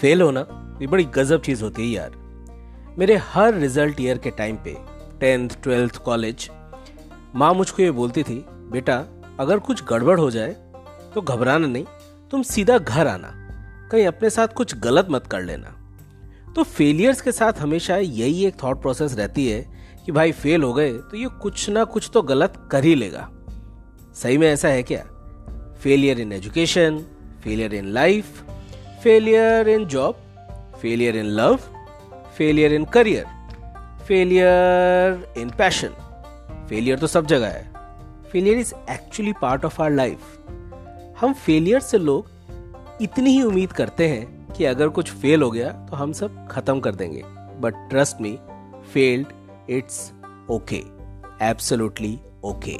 Fail होना ये बड़ी गजब चीज़ होती है यार। मेरे हर रिज़ल्ट ईयर के टाइम पे, टेंथ, ट्वेल्थ, कॉलेज, माँ मुझको ये बोलती थी, बेटा, अगर कुछ गड़बड़ हो जाए तो घबराना नहीं, तुम सीधा घर आना, कहीं अपने साथ कुछ गलत मत कर लेना। तो फेलियर्स के साथ हमेशा यही एक थॉट प्रोसेस रहती है कि भाई फेल हो गए तो ये कुछ ना कुछ तो गलत कर ही लेगा। सही में ऐसा है क्या? Failure in education failure in life failure in job failure in love failure in career failure in passion failure तो सब जगह है। Failure is actually part of our life हम फेलियर से लोग इतनी ही उम्मीद करते हैं कि अगर कुछ फेल हो गया तो हम सब खत्म कर देंगे। But trust me failed it's okay absolutely okay